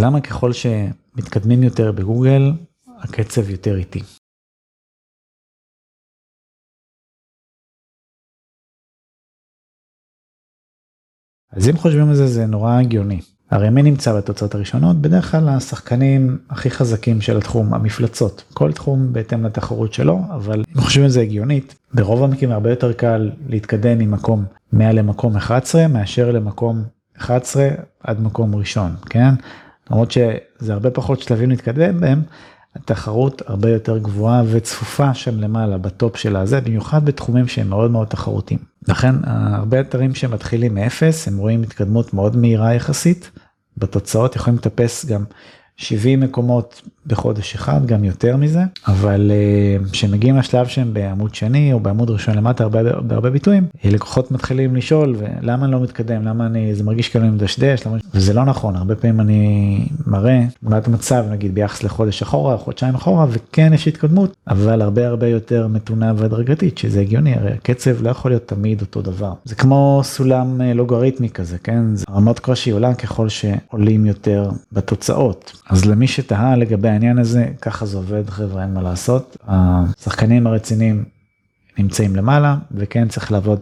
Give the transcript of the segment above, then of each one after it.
למה ככל שמתקדמים יותר בגוגל, הקצב יותר איטי. אז אם חושבים על זה, זה נורא הגיוני. הרי מי נמצא בתוצאות הראשונות? בדרך כלל השחקנים הכי חזקים של התחום, המפלצות. כל תחום בהתאם לתחרות שלו, אבל אם חושבים על זה הגיונית, ברוב המקרים הרבה יותר קל להתקדם ממקום 100 למקום 11 מאשר למקום 11 עד מקום ראשון, כן? למרות שזה הרבה פחות שלבים להתקדם בהם, התחרות הרבה יותר גבוהה וצפופה שם למעלה בטופ של הזה, במיוחד בתחומים שהם מאוד מאוד תחרותיים. לכן הרבה אתרים שמתחילים מאפס, הם רואים התקדמות מאוד מהירה יחסית, בתוצאות יכולים לטפס גם 70 מקומות בחודש אחד, גם יותר מזה, אבל כשמגיעים לשלב שהם בעמוד שני או בעמוד ראשון למטה הרבה, בהרבה ביטויים, לקוחות מתחילים לשאול למה אני לא מתקדם, למה אני, זה מרגיש כאילו אני מדשדש, למה... וזה לא נכון, הרבה פעמים אני מראה תמונת מצב נגיד ביחס לחודש אחורה, חודשיים אחורה, וכן יש התקדמות, אבל הרבה הרבה יותר מתונה והדרגתית, שזה הגיוני, הרי הקצב לא יכול להיות תמיד אותו דבר. זה כמו סולם לוגריתמי כזה, כן? זה רמות קושי עולה ככל שעולים יותר בתוצאות. אז למי שתהה לגבי העניין הזה, ככה זה עובד חבר'ה, אין מה לעשות. השחקנים הרציניים נמצאים למעלה, וכן צריך לעבוד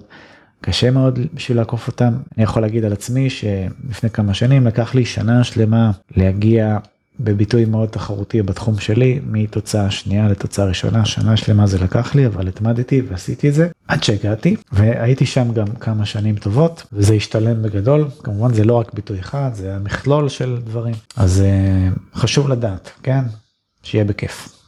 קשה מאוד בשביל לעקוף אותם. אני יכול להגיד על עצמי שלפני כמה שנים לקח לי שנה שלמה להגיע בביטוי מאוד תחרותי בתחום שלי, מתוצאה שנייה לתוצאה ראשונה, שנה שלמה זה לקח לי, אבל התמדתי ועשיתי את זה עד שהגעתי, והייתי שם גם כמה שנים טובות, וזה השתלם בגדול, כמובן זה לא רק ביטוי אחד, זה המכלול של דברים, אז חשוב לדעת, כן? שיהיה בכיף.